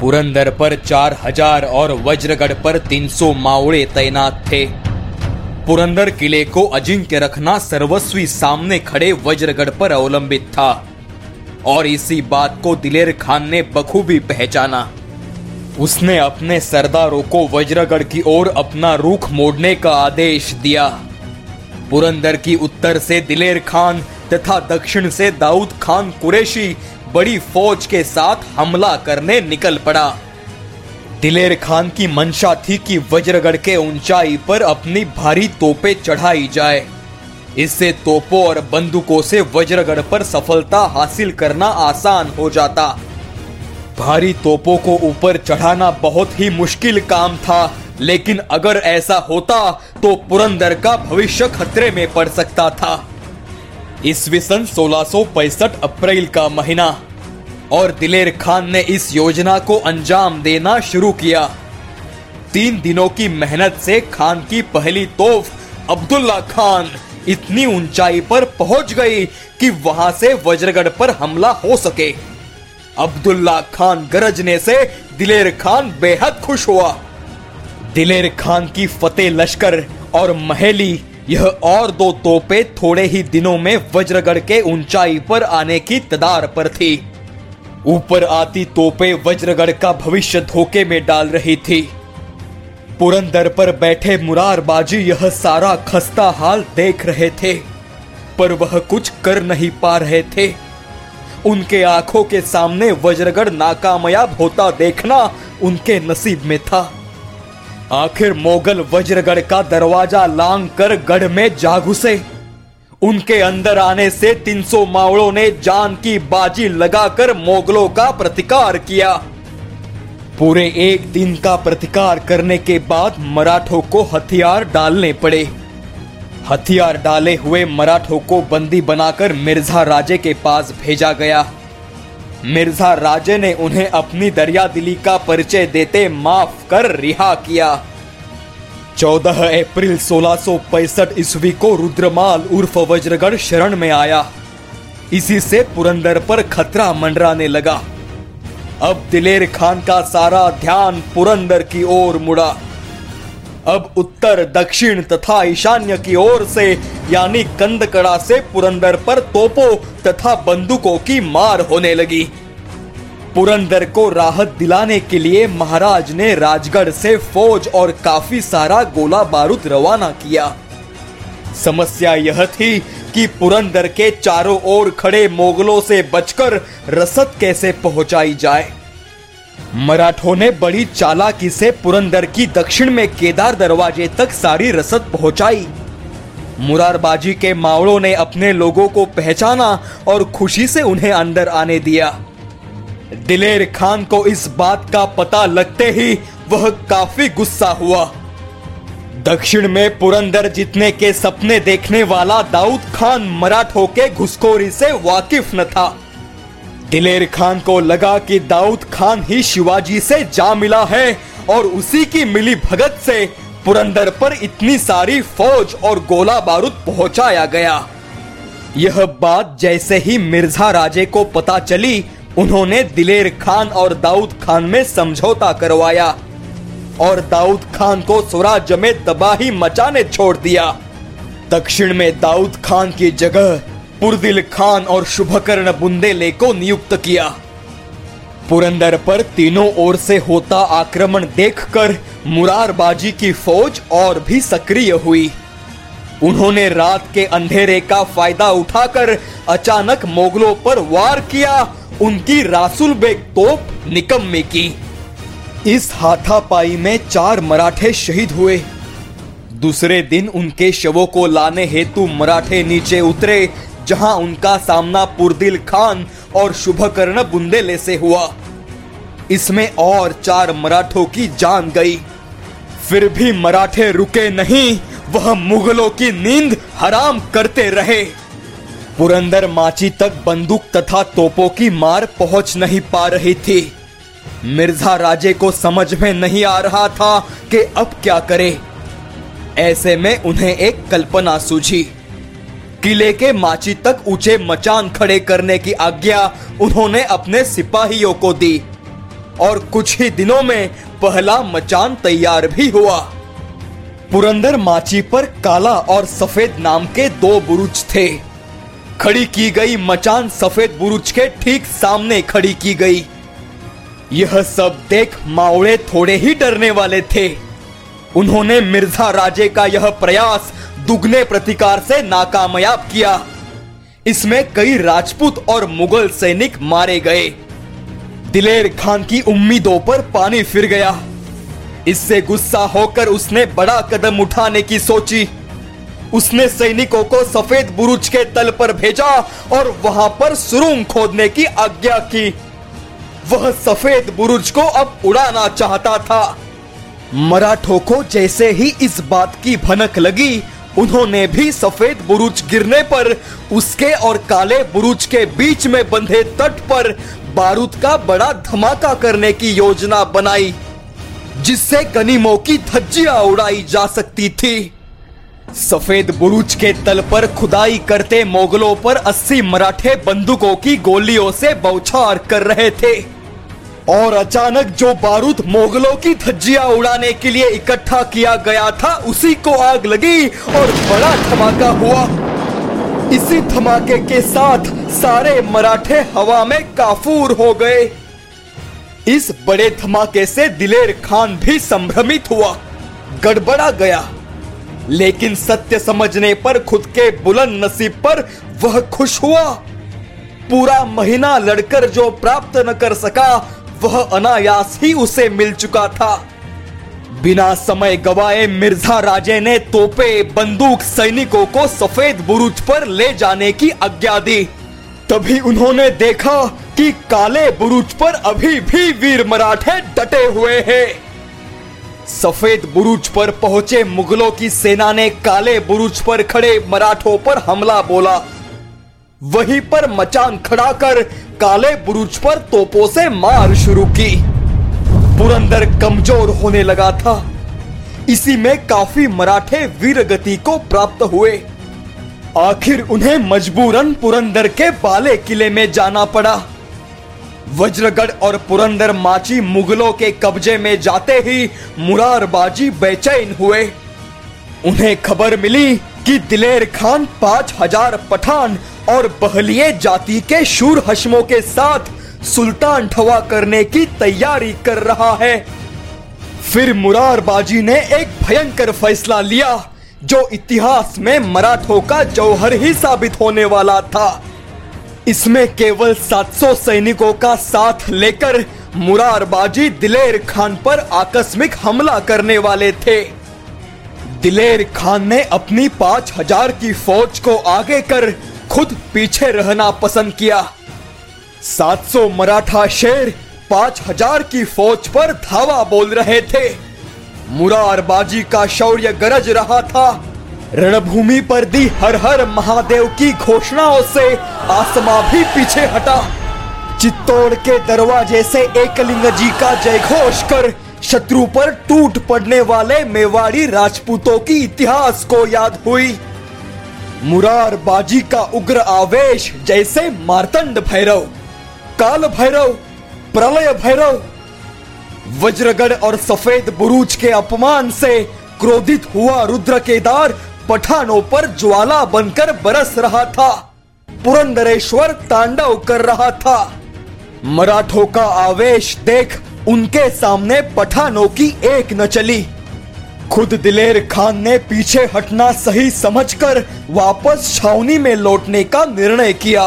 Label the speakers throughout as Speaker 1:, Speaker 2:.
Speaker 1: पुरंदर पर चार हज़ार और वज्रगढ़ पर तीन सौ मावड़े तैनात थे। पुरंदर किले को अजिंक्य रखना सर्वस्वी सामने खड़े वज्रगढ़ पर अवलंबित था। और इसी बात को दिलेर खान ने बखूबी पहचाना। उसने अपने सरदारों को वज्रगढ़ की ओर अपना रुख मोड़ने का आदेश दिया। पुरंदर की उत्तर से दिलेर खान तथा दक्षिण से दाऊद खान कुरैशी बड़ी फौज के साथ हमला करने निकल पड़ा। दिलेर खान की मंशा थी कि वज्रगढ़ के ऊंचाई पर अपनी भारी तोपें चढ़ाई जाए। इससे तोपों और बंदूकों से वज्रगढ़ पर सफलता हासिल करना आसान हो जाता। भारी तोपों को ऊपर चढ़ाना बहुत ही मुश्किल काम था, लेकिन अगर ऐसा होता तो पुरंदर का भविष्य खतरे में पड़ सकता था। ईस्वी सन सोलह अप्रैल का महीना। और दिलेर खान ने इस योजना को अंजाम देना शुरू किया। तीन दिनों की मेहनत से खान की पहली तोफ अब्दुल्ला खान इतनी ऊंचाई पर पहुँच गई कि वहाँ से वज्रगढ़ पर हमला हो सके। अब्दुल्ला खान गरजने से दिलेर खान बेहद खुश हुआ। दिलेर खान की फतेह लश्कर और महेली यह और दो तोपे थोड़े ही दिनों में वज्रगढ़ के ऊंचाई पर आने की तदार पर थी। ऊपर आती तोपे वज्रगढ़ का भविष्य धोखे में डाल रही थी। पुरंदर पर बैठे मुरारबाजी यह सारा खस्ता हाल देख रहे थे, पर वह कुछ कर नहीं पा रहे थे। उनके आँखों के सामने वज्रगढ़ नाकामयाब होता देखना उनके नसीब में था। आखिर मोगल वज्रगढ़ का दरवाज़ा लांग कर गढ़ में जा घुसे उनके अंदर आने से 300 मावड़ों ने जान की बाजी लगाकर मोगलों का प्रतिकार किया। पूरे एक दिन का प्रतिकार करने के बाद मराठों को हथियार डालने पड़े। हथियार डाले हुए मराठों को बंदी बनाकर मिर्ज़ा राजे के पास भेजा गया। मिर्ज़ा राजे ने उन्हें अपनी दरिया दिली का परिचय देते माफ़ कर रिहा किया। 14 अप्रैल सोलह ईस्वी को रुद्रमाल उर्फ़ वज्रगढ़ शरण में आया। इसी से पुरंदर पर खतरा मंडराने लगा। अब दिलेर खान का सारा ध्यान पुरंदर की ओर मुड़ा। अब उत्तर, दक्षिण तथा ईशान्य की ओर से, यानी कंदकड़ा से पुरंदर पर तोपों तथा बंदूकों की मार होने लगी। पुरंदर को राहत दिलाने के लिए महाराज ने राजगढ़ से फौज और काफ़ी सारा गोला बारूद रवाना किया। समस्या यह थी कि पुरंदर के चारों ओर खड़े मोगलों से बचकर रसद कैसे पहुंचाई जाए। मराठों ने बड़ी चालाकी से पुरंदर की दक्षिण में केदार दरवाजे तक सारी रसद पहुंचाई। मुरारबाजी के मावड़ों ने अपने लोगों को पहचाना और खुशी से उन्हें अंदर आने दिया। दिलेर खान को इस बात का पता लगते ही वह काफ़ी गुस्सा हुआ। दक्षिण में पुरंदर जीतने के सपने देखने वाला दाऊद खान मराठों के घुसखोरी से वाकिफ न था। दिलेर खान को लगा कि दाऊद खान ही शिवाजी से जा मिला है और उसी की मिली भगत से पुरंदर पर इतनी सारी फौज और गोला बारूद पहुँचाया गया। यह बात जैसे ही मिर्ज़ा राजे को पता चली, उन्होंने दिलेर खान और दाऊद खान में समझौता करवाया और दाऊद खान को स्वराज्य में तबाही मचाने छोड़ दिया। दक्षिण में दाऊद खान की जगह पुरदिल खान और शुभकर्ण बुंदेले को नियुक्त किया। पुरंदर पर तीनों ओर से होता आक्रमण देखकर मुरारबाजी की फौज और भी सक्रिय हुई। उन्होंने रात के अंधेरे का फ़ायदा उठाकर अचानक मोगलों पर वार किया, उनकी रासुल बेग तोप निकम्मे की। इस हाथापाई में चार मराठे शहीद हुए। दूसरे दिन उनके शवों को लाने हेतु मराठे नीचे उतरे जहाँ उनका सामना पुरदिल खान और शुभकर्ण बुंदेले से हुआ। इसमें और चार मराठों की जान गई। फिर भी मराठे रुके नहीं, वह मुगलों की नींद हराम करते रहे। पुरंदर माची तक बंदूक तथा तोपों की मार पहुँच नहीं पा रही थी। मिर्ज़ा राजे को समझ में नहीं आ रहा था कि अब क्या करे। ऐसे में उन्हें एक कल्पना सूझी। किले के माची तक ऊँचे मचान खड़े करने की आज्ञा उन्होंने अपने सिपाहियों को दी। और कुछ ही दिनों में पहला मचान तैयार भी हुआ। पुरंदर माची पर काला और सफ़ेद नाम के दो बुरुज थे। खड़ी की गई मचान सफ़ेद बुरुज के ठीक सामने खड़ी की गई। यह सब देख मावड़े थोड़े ही डरने वाले थे। उन्होंने मिर्ज़ा राजे का यह प्रयास दुगने प्रतिकार से नाकामयाब किया। इसमें कई राजपूत और मुगल सैनिक मारे गए। दिलेर खान की उम्मीदों पर पानी फिर गया। इससे गुस्सा होकर उसने बड़ा कदम उठाने की सोची। उसने सैनिकों को सफ़ेद बुरुज के तल पर भेजा और वहाँ पर सुरुंग खोदने की आज्ञा की। वह सफ़ेद बुरुज को अब उड़ाना चाहता था। मराठों को जैसे ही इस बात की भनक लगी, उन्होंने भी सफ़ेद बुरुज गिरने पर, उसके और काले बुरुज के बीच में बंधे तट पर बारूद का बड़ा धमाका करने की योजना बनाई, जिससे गनीमों की धज्जियाँ उड़ाई जा सकती थी। सफ़ेद बुरुज के तल पर खुदाई करते मोगलों पर 80 मराठे बंदूकों की गोलियों से बौछार कर रहे थे। और अचानक जो बारूद मोगलों की धज्जियाँ उड़ाने के लिए इकट्ठा किया गया था, उसी को आग लगी और बड़ा धमाका हुआ। इसी धमाके के साथ सारे मराठे हवा में काफूर हो गए। इस बड़े धमाके से दिलेर खान भी संभ्रमित हुआ, गड़बड़ा गया। लेकिन सत्य समझने पर खुद के बुलंद नसीब पर वह खुश हुआ। पूरा महीना लड़कर जो प्राप्त न कर सका वह अनायास ही उसे मिल चुका था। बिना समय गवाए मिर्ज़ा राजे ने तोपे बंदूक सैनिकों को सफ़ेद बुरुज पर ले जाने की आज्ञा दी। तभी उन्होंने देखा कि काले बुरुज पर अभी भी वीर मराठे डटे हुए हैं। सफ़ेद बुरुज पर पहुँचे मुगलों की सेना ने काले बुरुज पर खड़े मराठों पर हमला बोला। वहीं पर मचान खड़ा कर काले बुरुज पर तोपों से मार शुरू की। पुरंदर कमज़ोर होने लगा था। इसी में काफ़ी मराठे वीर गति को प्राप्त हुए। आखिर उन्हें मजबूरन पुरंदर के बाले किले में जाना पड़ा। वज्रगढ़ और पुरंदर माची मुगलों के कब्जे में जाते ही मुरारबाजी बेचैन हुए। उन्हें खबर मिली कि दिलेर खान पाँच हज़ार पठान और बहलिए जाति के शूर हशमों के साथ सुल्तान ठवा करने की तैयारी कर रहा है। फिर मुरारबाजी ने एक भयंकर फैसला लिया, जो इतिहास में मराठों का जौहर ही साबित होने वाला था। इसमें केवल 700 सैनिकों का साथ लेकर मुरारबाजी दिलेर खान पर आकस्मिक हमला करने वाले थे। दिलेर खान ने अपनी पाँच हज़ार की फौज को आगे कर खुद पीछे रहना पसंद किया। 700 मराठा शेर पाँच हज़ार की फौज पर धावा बोल रहे थे। मुरारबाजी का शौर्य गरज रहा था। रणभूमि पर दी हर हर महादेव की घोषणाओं से आसमा भी पीछे हटा। चित्तौड़ के दरवाजे से एकलिंग जी का जय घोष कर शत्रु पर टूट पड़ने वाले मेवाड़ी राजपूतों की इतिहास को याद हुई। मुरार बाजी का उग्र आवेश जैसे मारतंड भैरव, काल भैरव, प्रलय भैरव, वज्रगढ़ और सफ़ेद बुरूज के अपमान से क्रोधित हुआ रुद्र केदार पठानों पर ज्वाला बनकर बरस रहा था, पुरंदरेश्वर तांडव कर रहा था। मराठों का आवेश देख उनके सामने पठानों की एक न चली। खुद दिलेर खान ने पीछे हटना सही समझकर वापस छावनी में लौटने का निर्णय किया।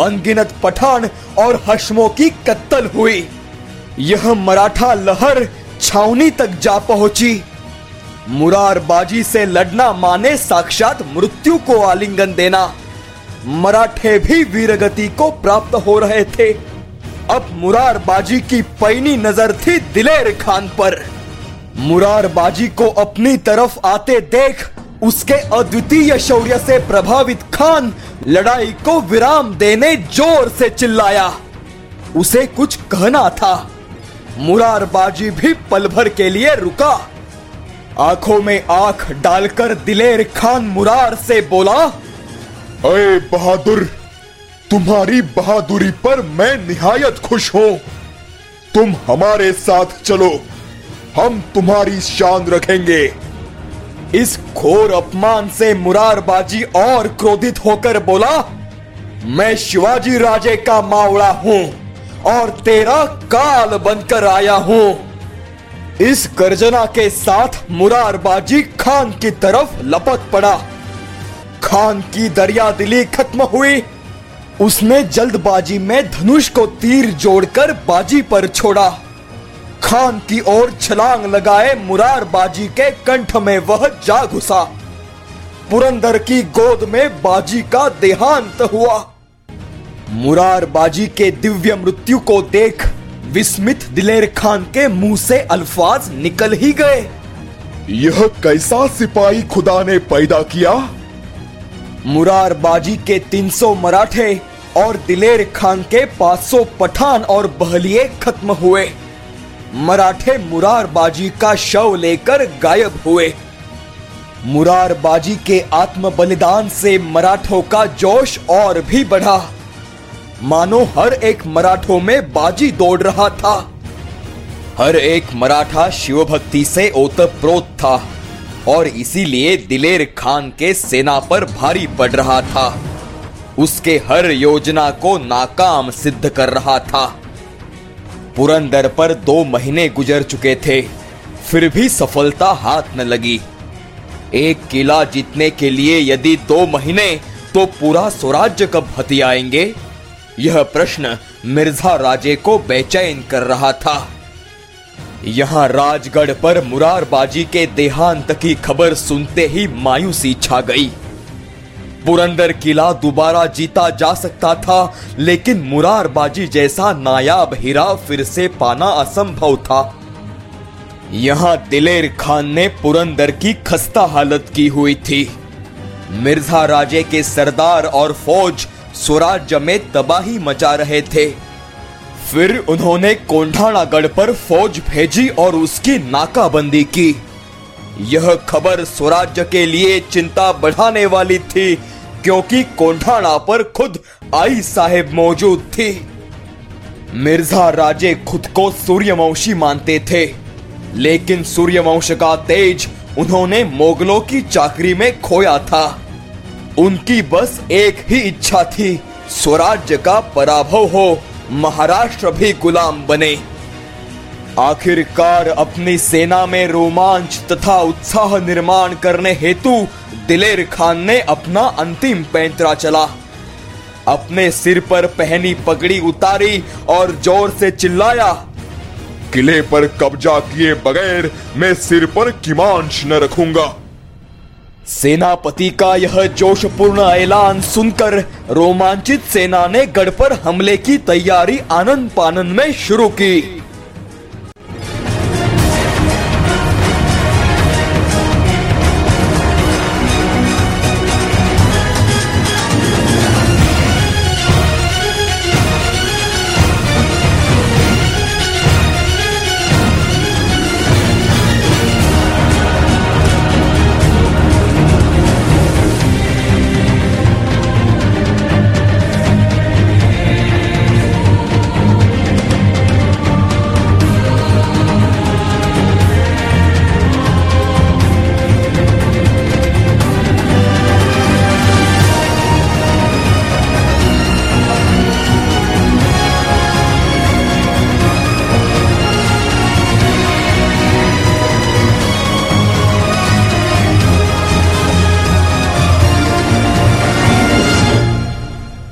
Speaker 1: अनगिनत पठान और हशमों की कत्तल हुई। यह मराठा लहर छावनी तक जा पहुँची। मुरारबाजी से लड़ना माने साक्षात मृत्यु को आलिंगन देना। मराठे भी वीरगति को प्राप्त हो रहे थे। अब मुरारबाजी की पैनी नज़र थी दिलेर खान पर। मुरारबाजी को अपनी तरफ़ आते देख उसके अद्वितीय शौर्य से प्रभावित खान लड़ाई को विराम देने ज़ोर से चिल्लाया। उसे कुछ कहना था। मुरारबाजी भी पल भर के लिए रुका। आँखों में आँख डालकर दिलेर खान मुरार से बोला,
Speaker 2: अरे बहादुर, तुम्हारी बहादुरी पर मैं निहायत खुश हूँ। तुम हमारे साथ चलो। हम तुम्हारी शान रखेंगे।
Speaker 1: इस घोर अपमान से मुरारबाजी और क्रोधित होकर बोला, मैं शिवाजी राजे का मावड़ा हूँ और तेरा काल बनकर आया हूँ। इस गर्जना के साथ मुरारबाजी खान की तरफ़ लपक पड़ा। खान की दरिया दिली खत्म हुई। उसने जल्दबाजी में धनुष को तीर जोड़कर बाजी पर छोड़ा। खान की ओर छलांग लगाए मुरार बाजी के कंठ में वह जा घुसा। पुरंदर की गोद में बाजी का देहांत हुआ। मुरारबाजी के दिव्य मृत्यु को देख विस्मित दिलेर खान के मुँह से अल्फाज निकल ही गए।
Speaker 2: यह कैसा सिपाही खुदा ने पैदा किया?
Speaker 1: मुरार बाजी के 300 मराठे और दिलेर खान के 500 पठान और बहलिए खत्म हुए। मराठे मुरारबाजी का शव लेकर गायब हुए। मुरारबाजी के आत्म बलिदान से मराठों का जोश और भी बढ़ा। मानो हर एक मराठों में बाजी दौड़ रहा था। हर एक मराठा शिव भक्ति से ओतप्रोत था और इसीलिए दिलेर खान के सेना पर भारी पड़ रहा था। उसके हर योजना को नाकाम सिद्ध कर रहा था। पुरंदर पर दो महीने गुजर चुके थे। फिर भी सफलता हाथ न लगी। एक किला जीतने के लिए यदि दो महीने तो पूरा स्वराज्य कब हथियाएँगे? यह प्रश्न मिर्ज़ा राजे को बेचैन कर रहा था। यहाँ राजगढ़ पर मुरारबाजी के देहांत की खबर सुनते ही मायूसी छा गई। पुरंदर किला दोबारा जीता जा सकता था, लेकिन मुरारबाजी जैसा नायाब हीरा फिर से पाना असंभव था। यहाँ दिलेर खान ने पुरंदर की खस्ता हालत की हुई थी। मिर्ज़ा राजे के सरदार और फौज स्वराज्य में तबाही मचा रहे थे। फिर उन्होंने कोंढाणागढ़ पर फौज भेजी और उसकी नाकाबंदी की। यह खबर स्वराज्य के लिए चिंता बढ़ाने वाली थी, क्योंकि कोंढाणा पर खुद आई साहेब मौजूद थी। मिर्ज़ा राजे खुद को सूर्यवंशी मानते थे, लेकिन सूर्यवंश का तेज उन्होंने मोगलों की चाकरी में खोया था। उनकी बस एक ही इच्छा थी, स्वराज्य का पराभव हो, महाराष्ट्र भी गुलाम बने। आखिरकार अपनी सेना में रोमांच तथा उत्साह निर्माण करने हेतु दिलेर खान ने अपना अंतिम पैंतरा चला। अपने सिर पर पहनी पगड़ी उतारी और ज़ोर से चिल्लाया,
Speaker 2: किले पर कब्जा किए बगैर मैं सिर पर किमांश न रखूँगा।
Speaker 1: सेनापति का यह जोशपूर्ण ऐलान सुनकर रोमांचित सेना ने गढ़ पर हमले की तैयारी आनंद पानन में शुरू की।